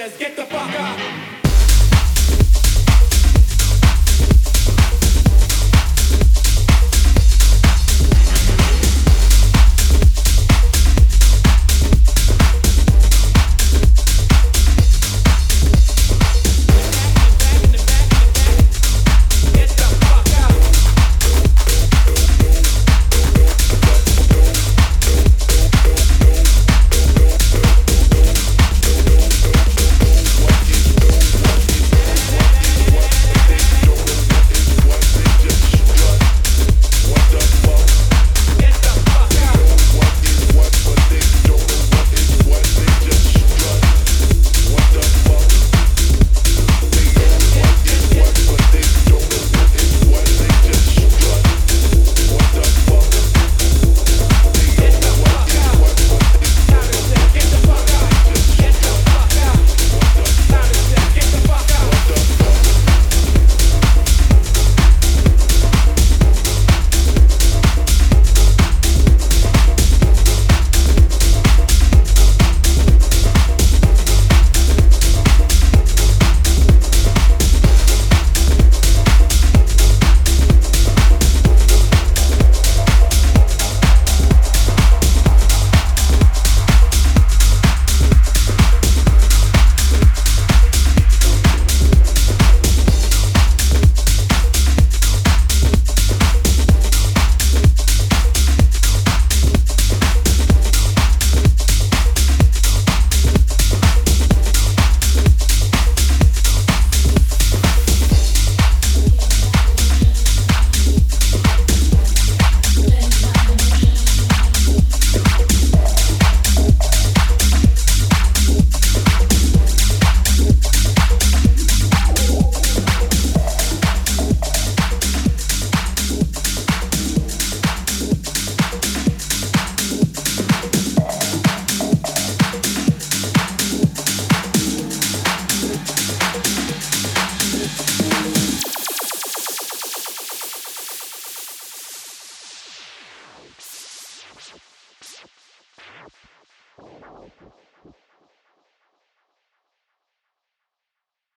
says, get the fuck up.